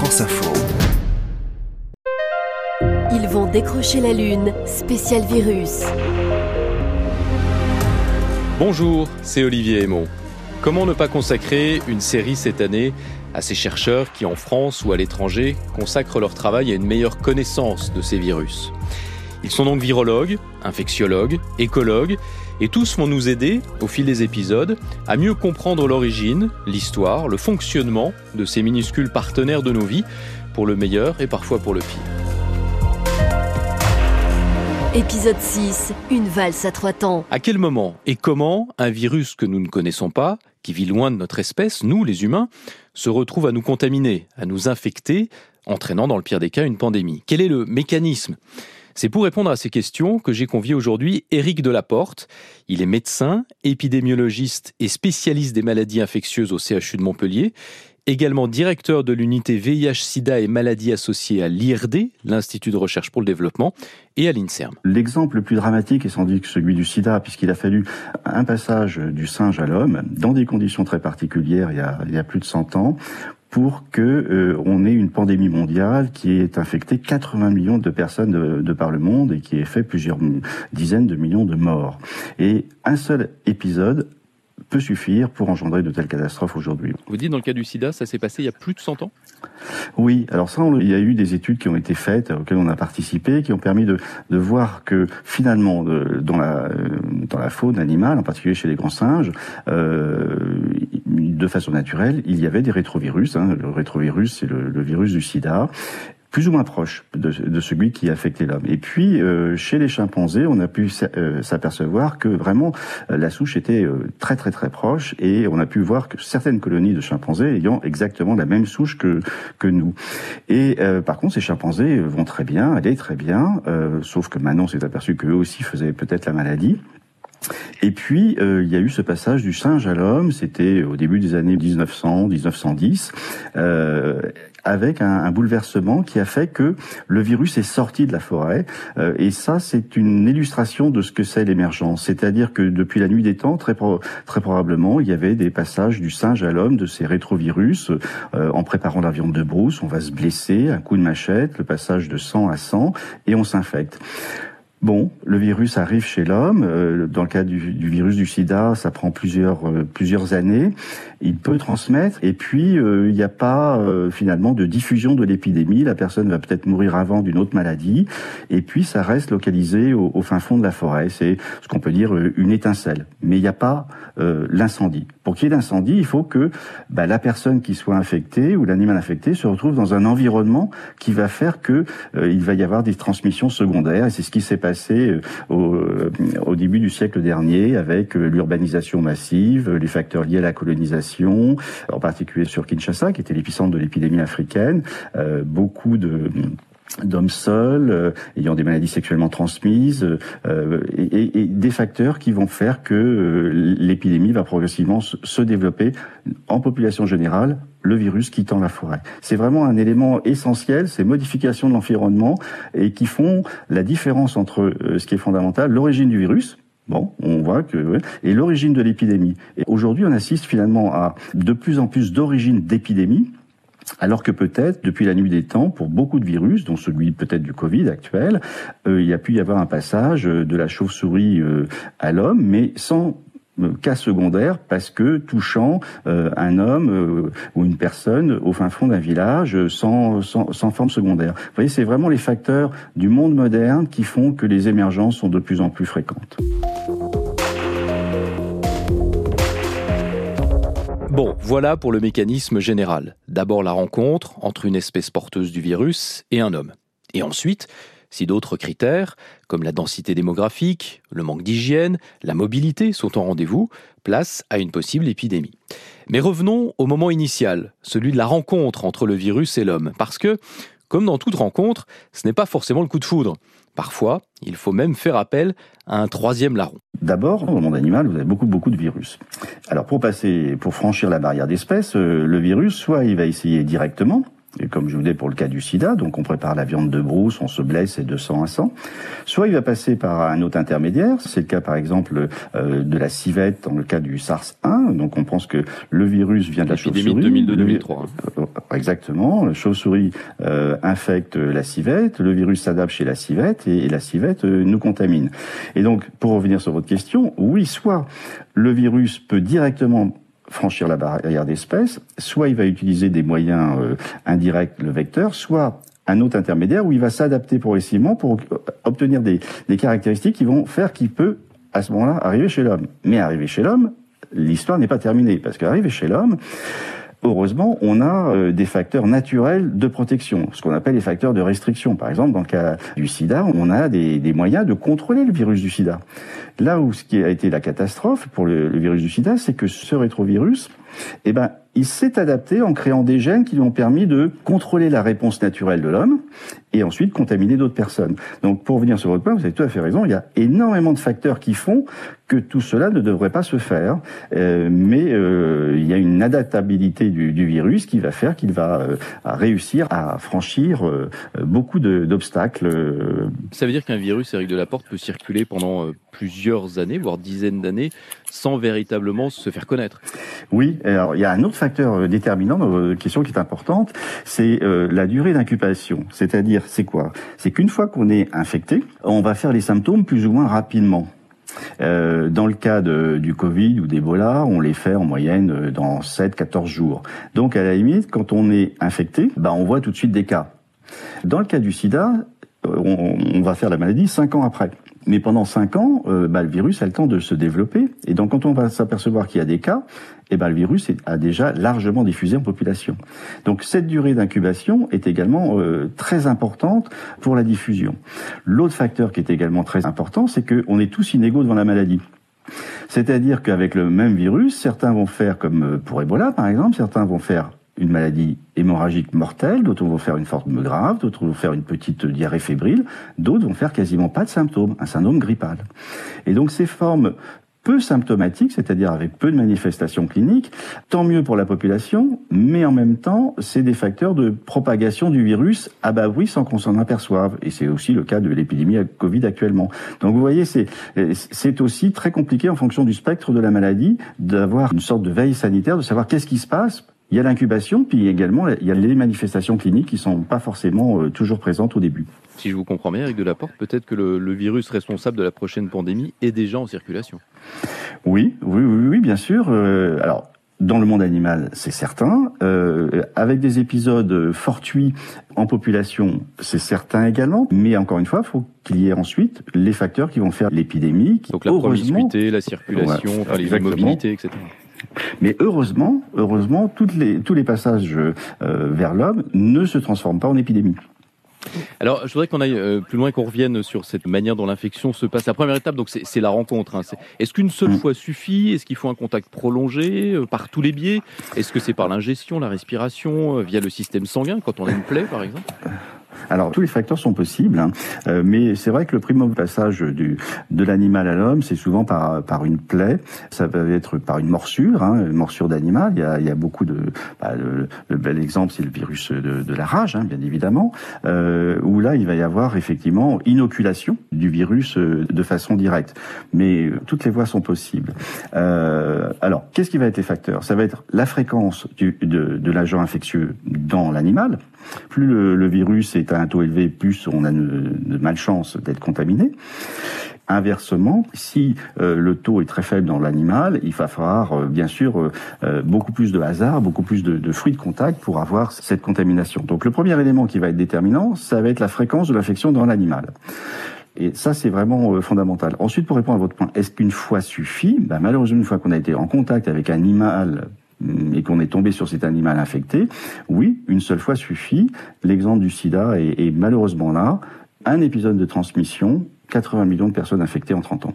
France Info. Ils vont décrocher la Lune, spécial virus. Bonjour, c'est Olivier Aymon. Comment ne pas consacrer une série cette année à ces chercheurs qui, en France ou à l'étranger, consacrent leur travail à une meilleure connaissance de ces virus? Ils sont donc virologues, infectiologues, écologues, et tous vont nous aider, au fil des épisodes, à mieux comprendre l'origine, l'histoire, le fonctionnement de ces minuscules partenaires de nos vies, pour le meilleur et parfois pour le pire. Épisode 6, une valse à trois temps. À quel moment et comment un virus que nous ne connaissons pas, qui vit loin de notre espèce, nous les humains, se retrouve à nous contaminer, à nous infecter, entraînant dans le pire des cas une pandémie? Quel est le mécanisme? C'est pour répondre à ces questions que j'ai convié aujourd'hui Éric Delaporte. Il est médecin, épidémiologiste et spécialiste des maladies infectieuses au CHU de Montpellier également directeur de l'unité VIH-Sida et maladies associées à l'IRD, l'Institut de recherche pour le développement, et à l'INSERM. L'exemple le plus dramatique est sans doute celui du sida, puisqu'il a fallu un passage du singe à l'homme, dans des conditions très particulières il y a, il y a plus de 100 ans, pour que euh, on ait une pandémie mondiale qui ait infecté 80 millions de personnes de, de, par le monde et qui ait fait plusieurs dizaines de millions de morts. Et un seul épisode peut suffire pour engendrer de telles catastrophes aujourd'hui. Vous dites dans le cas du sida, ça s'est passé il y a plus de 100 ans? Oui, alors ça, il y a eu des études qui ont été faites, auxquelles on a participé, qui ont permis de, de voir que finalement, dans, la, dans la faune animale, en particulier chez les grands singes, euh, de façon naturelle, il y avait des rétrovirus. Hein. Le rétrovirus, c'est le, le virus du sida plus ou moins proche de, celui qui affectait l'homme. Et puis, euh, chez les chimpanzés, on a pu euh, s'apercevoir que vraiment euh, la souche était très très très proche, et on a pu voir que certaines colonies de chimpanzés ayant exactement la même souche que que nous. Et par contre, ces chimpanzés vont très bien, allaient très bien, sauf que maintenant, on s'est aperçu qu'eux aussi faisaient peut-être la maladie. Et puis, euh, il y a eu ce passage du singe à l'homme, c'était au début des années 1900, 1910, euh, avec un, un, bouleversement qui a fait que le virus est sorti de la forêt. Euh, et ça, c'est une illustration de ce que c'est l'émergence. C'est-à-dire que depuis la nuit des temps, très, très probablement, il y avait des passages du singe à l'homme, de ces rétrovirus. Euh, en préparant la viande de brousse, on va se blesser, un coup de machette, le passage de sang à sang, et on s'infecte. Bon, le virus arrive chez l'homme. Euh, dans le cas du, virus du sida, ça prend plusieurs, euh, plusieurs années. Il peut transmettre. Et puis, euh, il n'y a pas finalement de diffusion de l'épidémie. La personne va peut-être mourir avant d'une autre maladie. Et puis, ça reste localisé au, fin fond de la forêt. C'est ce qu'on peut dire une étincelle. Mais il n'y a pas l'incendie. Pour qu'il y ait l'incendie, il faut que bah, la personne qui soit infectée ou l'animal infecté se retrouve dans un environnement qui va faire que il va y avoir des transmissions secondaires. Et c'est ce qui s'est passé euh, au, euh, au, début du siècle dernier avec euh, l'urbanisation massive, les facteurs liés à la colonisation, en particulier sur Kinshasa, qui était l'épicentre de l'épidémie africaine, beaucoup de d'hommes seuls, ayant des maladies sexuellement transmises, et, et, des facteurs qui vont faire que l'épidémie va progressivement se développer en population générale le virus quittant la forêt. C'est vraiment un élément essentiel, ces modifications de l'environnement et qui font la différence entre euh, ce qui est fondamental, l'origine du virus, Bon, on voit que et l'origine de l'épidémie. Et aujourd'hui, on assiste finalement à de plus en plus d'origines d'épidémie. Alors que peut-être, depuis la nuit des temps, pour beaucoup de virus, dont celui peut-être du Covid actuel, euh, il y a pu y avoir un passage de la chauve-souris euh, à l'homme, mais sans cas secondaire parce que touchant euh, un homme euh, ou une personne au fin fond d'un village sans, sans, sans, forme secondaire. Vous voyez, c'est vraiment les facteurs du monde moderne qui font que les émergences sont de plus en plus fréquentes. Bon, voilà pour le mécanisme général. D'abord la rencontre entre une espèce porteuse du virus et un homme. Et ensuite, si d'autres critères, comme la densité démographique, le manque d'hygiène, la mobilité sont en rendez-vous, place à une possible épidémie. Mais revenons au moment initial, celui de la rencontre entre le virus et l'homme, parce que, comme dans toute rencontre, ce n'est pas forcément le coup de foudre. Parfois, il faut même faire appel à un troisième larron. D'abord, dans le monde animal, vous avez beaucoup, beaucoup de virus. Alors, pour passer, pour franchir la barrière d'espèce, euh, le virus, soit il va essayer directement, et comme je vous disais pour le cas du sida, donc on prépare la viande de brousse, on se blesse et de sang à sang. Soit il va passer par un autre intermédiaire, c'est le cas par exemple euh, de la civette dans le cas du SARS-1, donc on pense que le virus vient de la chauve-souris. 2002-2003. Euh, exactement, la chauve-souris euh, infecte la civette, le virus s'adapte chez la civette et, la civette nous contamine. Et donc pour revenir sur votre question, oui, soit le virus peut directement franchir la barrière d'espèce, soit il va utiliser des moyens euh, indirects, le vecteur, soit un autre intermédiaire où il va s'adapter progressivement pour obtenir des, des caractéristiques qui vont faire qu'il peut, à ce moment-là, arriver chez l'homme. Mais arriver chez l'homme, l'histoire n'est pas terminée, parce qu'arriver chez l'homme, heureusement, on a euh, des facteurs naturels de protection, ce qu'on appelle les facteurs de restriction. Par exemple, dans le cas du sida, on a des, des moyens de contrôler le virus du sida. Là où ce qui a été la catastrophe pour le, le virus du sida, c'est que ce rétrovirus, eh ben, il s'est adapté en créant des gènes qui lui ont permis de contrôler la réponse naturelle de l'homme et ensuite contaminer d'autres personnes. Donc pour venir sur votre point, vous avez tout à fait raison, il y a énormément de facteurs qui font que tout cela ne devrait pas se faire, euh, mais euh, il y a une adaptabilité du, du virus qui va faire qu'il va euh, réussir à franchir euh, beaucoup d'obstacles. Euh. Ça veut dire qu'un virus, Eric Delaporte, peut circuler pendant plusieurs années, voire dizaines d'années, sans véritablement se faire connaître. Oui, alors il y a un autre facteur déterminant dans votre question qui est importante, c'est la durée d'incubation. C'est-à-dire, c'est quoi? C'est qu'une fois qu'on est infecté, on va faire les symptômes plus ou moins rapidement. Euh, dans le cas de, du Covid ou d'Ebola, on les fait en moyenne euh, dans 7-14 jours. Donc à la limite, quand on est infecté, bah, on voit tout de suite des cas. Dans le cas du sida, euh, on, on va faire la maladie 5 ans après. Mais pendant 5 ans, euh, bah, le virus a le temps de se développer. Et donc quand on va s'apercevoir qu'il y a des cas, eh ben, le virus a déjà largement diffusé en population. Donc cette durée d'incubation est également euh, très importante pour la diffusion. L'autre facteur qui est également très important, c'est qu'on est tous inégaux devant la maladie. C'est-à-dire qu'avec le même virus, certains vont faire comme euh, pour Ebola par exemple, certains vont faire une maladie hémorragique mortelle, d'autres vont faire une forme grave, d'autres vont faire une petite diarrhée fébrile, d'autres vont faire quasiment pas de symptômes, un syndrome grippal. Et donc ces formes peu symptomatiques, c'est-à-dire avec peu de manifestations cliniques, tant mieux pour la population, mais en même temps, c'est des facteurs de propagation du virus à bas bruit sans qu'on s'en aperçoive. Et c'est aussi le cas de l'épidémie Covid actuellement. Donc vous voyez, c'est, c'est aussi très compliqué en fonction du spectre de la maladie d'avoir une sorte de veille sanitaire, de savoir qu'est-ce qui se passe il y a l'incubation, puis également il y a les manifestations cliniques qui sont pas forcément euh, toujours présentes au début. Si je vous comprends bien, Eric Delaporte, peut-être que le, le, virus responsable de la prochaine pandémie est déjà en circulation. Oui, oui, oui, oui bien sûr. Euh, alors, dans le monde animal, c'est certain. Euh, avec des épisodes fortuits en population, c'est certain également. Mais encore une fois, il faut qu'il y ait ensuite les facteurs qui vont faire l'épidémie. Donc la promiscuité, la circulation, ouais, enfin, les immobilités, etc. Mais heureusement, heureusement, toutes les, tous les passages euh, vers l'homme ne se transforment pas en épidémie. Alors, je voudrais qu'on aille euh, plus loin, qu'on revienne sur cette manière dont l'infection se passe. La première étape, donc, c'est la rencontre. Hein. Est-ce qu'une seule mmh. fois suffit? Est-ce qu'il faut un contact prolongé euh, par tous les biais? Est-ce que c'est par l'ingestion, la respiration, euh, via le système sanguin, quand on a une plaie, par exemple? Alors tous les facteurs sont possibles, hein, euh, mais c'est vrai que le primo passage du, de l'animal à l'homme, c'est souvent par, par une plaie. Ça peut être par une morsure, hein, une morsure d'animal. Il y a, il y a beaucoup de. Bah, le, le, bel exemple, c'est le virus de, de, la rage, hein, bien évidemment, euh, où là il va y avoir effectivement inoculation du virus euh, de façon directe. Mais euh, toutes les voies sont possibles. Euh, alors, qu'est-ce qui va être les facteurs? Ça va être la fréquence du, de, de l'agent infectieux dans l'animal. Plus le, le virus est à un taux élevé, plus on a de, malchance d'être contaminé. Inversement, si euh, le taux est très faible dans l'animal, il va falloir euh, bien sûr euh, beaucoup plus de hasard, beaucoup plus de, fruits de contact pour avoir cette contamination. Donc le premier élément qui va être déterminant, ça va être la fréquence de l'infection dans l'animal. Et ça, c'est vraiment fondamental. Ensuite, pour répondre à votre point, est-ce qu'une fois suffit? Ben, Malheureusement, une fois qu'on a été en contact avec un animal et qu'on est tombé sur cet animal infecté, oui, une seule fois suffit. L'exemple du sida est, est, malheureusement là. Un épisode de transmission, 80 millions de personnes infectées en 30 ans.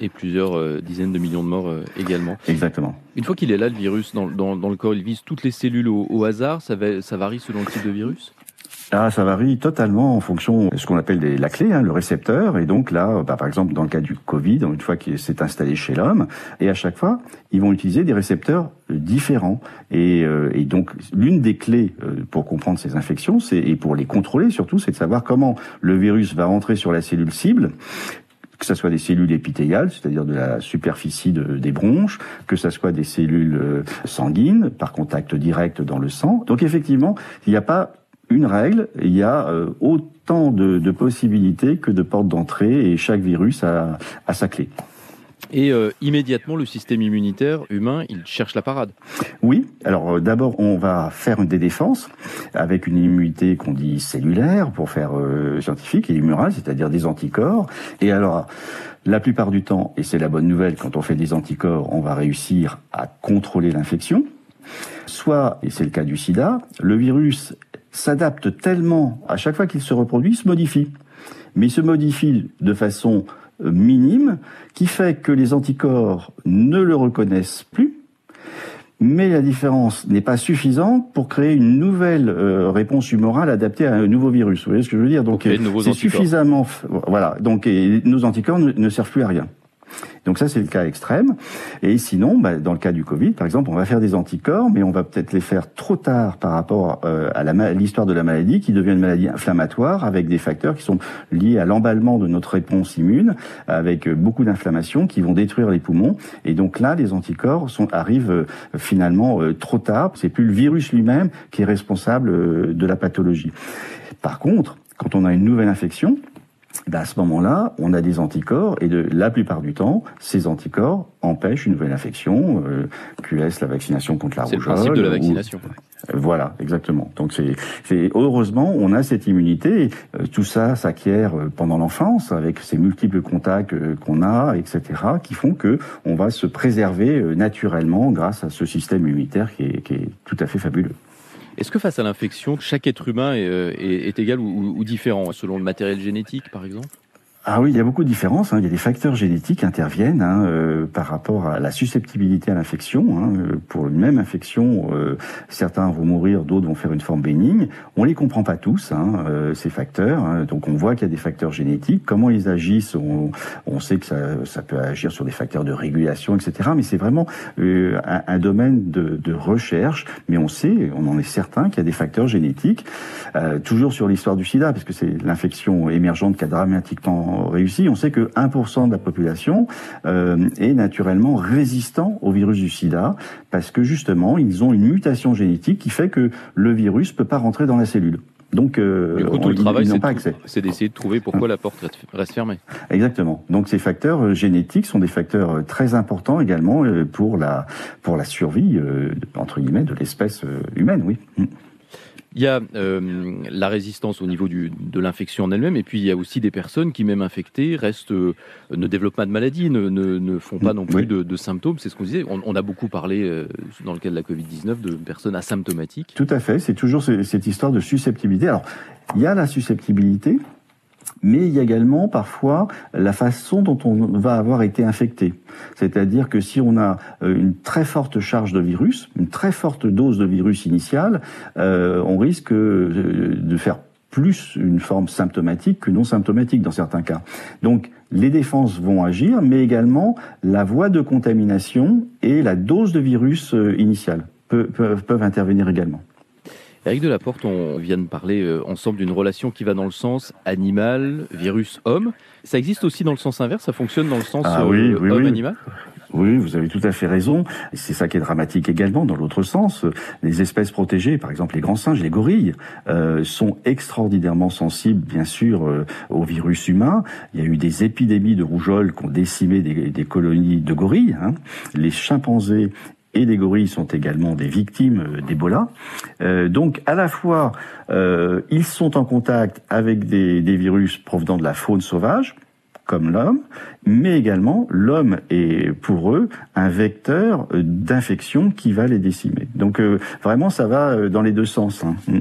Et plusieurs euh, dizaines de millions de morts euh, également. Exactement. Une fois qu'il est là, le virus, dans, dans, dans, le corps, il vise toutes les cellules au, au hasard. Ça, va, ça varie selon le type de virus? Ah, ça varie totalement en fonction de ce qu'on appelle la clé, hein, le récepteur. Et donc là, bah, par exemple, dans le cas du Covid, une fois qu'il s'est installé chez l'homme, et à chaque fois, ils vont utiliser des récepteurs euh, différents. Et, euh, et donc, l'une des clés euh, pour comprendre ces infections, et pour les contrôler surtout, c'est de savoir comment le virus va rentrer sur la cellule cible que ce soit des cellules épithéliales, c'est-à-dire de la superficie de, des bronches, que ce soit des cellules sanguines par contact direct dans le sang. Donc effectivement, il n'y a pas une règle, il y a euh, autant de, possibilités que de portes d'entrée et chaque virus a, sa clé. Et euh, immédiatement, le système immunitaire humain, il cherche la parade. Oui. Alors euh, d'abord, on va faire des défenses avec une immunité qu'on dit cellulaire pour faire scientifique et humorale, c'est-à-dire des anticorps. Et alors, la plupart du temps, et c'est la bonne nouvelle, quand on fait des anticorps, on va réussir à contrôler l'infection. Soit, et c'est le cas du sida, le virus s'adapte tellement à chaque fois qu'il se reproduit, il se modifie. Mais il se modifie de façon euh, minime, qui fait que les anticorps ne le reconnaissent plus, mais la différence n'est pas suffisante pour créer une nouvelle euh, réponse humorale adaptée à un nouveau virus. Vous voyez ce que je veux dire? Donc c'est suffisamment voilà. Donc nos anticorps ne servent plus à rien. Donc ça, c'est le cas extrême. Et sinon, bah, dans le cas du Covid, par exemple, on va faire des anticorps, mais on va peut-être les faire trop tard par rapport euh, à l'histoire de la maladie, qui devient une maladie inflammatoire, avec des facteurs qui sont liés à l'emballement de notre réponse immune, avec euh, beaucoup d'inflammation qui vont détruire les poumons. Et donc là, les anticorps sont, arrivent euh, finalement trop tard. C'est plus le virus lui-même qui est responsable de la pathologie. Par contre, quand on a une nouvelle infection, ben à ce moment-là, on a des anticorps et de la plupart du temps, ces anticorps empêchent une nouvelle infection. Euh, QS, la vaccination contre la rougeole. C'est le principe de la vaccination. Euh, voilà, exactement. Donc c'est, heureusement, on a cette immunité. Euh, tout ça s'acquiert euh, pendant l'enfance avec ces multiples contacts qu'on a, etc., qui font que on va se préserver naturellement grâce à ce système immunitaire qui est, qui est tout à fait fabuleux. Est-ce que face à l'infection, chaque être humain est, euh, égal ou, différent, selon le matériel génétique, par exemple? Ah oui, il y a beaucoup de différences. Hein. Il y a des facteurs génétiques qui interviennent hein, euh, par rapport à la susceptibilité à l'infection. Hein. Euh, pour une même infection, euh, certains vont mourir, d'autres vont faire une forme bénigne. On les comprend pas tous, hein, ces facteurs. Donc on voit qu'il y a des facteurs génétiques. Comment ils agissent on, on sait que ça, ça, peut agir sur des facteurs de régulation, etc. Mais c'est vraiment un, un, domaine de, de, recherche. Mais on sait, on en est certain qu'il y a des facteurs génétiques. toujours sur l'histoire du SIDA, parce que c'est l'infection émergente qui a dramatiquement réussi. On sait que 1% de la population euh, est naturellement résistant au virus du sida parce que justement, ils ont une mutation génétique qui fait que le virus peut pas rentrer dans la cellule. Donc, euh, du coup, tout le travail, c'est d'essayer de trouver pourquoi la porte reste fermée. Exactement. Donc, ces facteurs euh, génétiques sont des facteurs euh, très importants également pour la pour la survie entre guillemets de l'espèce humaine. Oui. Mm. Il y a euh, la résistance au niveau du, de l'infection en elle-même, et puis il y a aussi des personnes qui, même infectées, restent, euh, ne développent pas de maladie, ne, ne, ne font pas non plus de, de, symptômes. C'est ce qu'on disait. On, on, a beaucoup parlé, euh, dans le cas de la Covid-19, de personnes asymptomatiques. Tout à fait. C'est toujours cette histoire de susceptibilité. Alors, il y a la susceptibilité, mais il y a également parfois la façon dont on va avoir été infecté. C'est-à-dire que si on a euh, une très forte charge de virus, une très forte dose de virus initiale, euh, on risque euh, de faire plus une forme symptomatique que non symptomatique dans certains cas. Donc les défenses vont agir, mais également la voie de contamination et la dose de virus initiale peuvent intervenir également. Eric Delaporte, on vient de parler euh, ensemble d'une relation qui va dans le sens animal, virus, homme. Ça existe aussi dans le sens inverse, ça fonctionne dans le sens ah euh, homme-animal oui, vous avez tout à fait raison. C'est ça qui est dramatique également dans l'autre sens. Les espèces protégées, par exemple les grands singes, les gorilles, euh, sont extraordinairement sensibles, bien sûr, euh, au virus humain. Il y a eu des épidémies de rougeole qui ont décimé des, des colonies de gorilles. Hein. Les chimpanzés et les gorilles sont également des victimes euh, d'Ebola. Euh, donc à la fois, euh, ils sont en contact avec des, des, virus provenant de la faune sauvage, comme l'homme, mais également l'homme est pour eux un vecteur d'infection qui va les décimer. Donc vraiment, ça va dans les deux sens. Hein. Mm.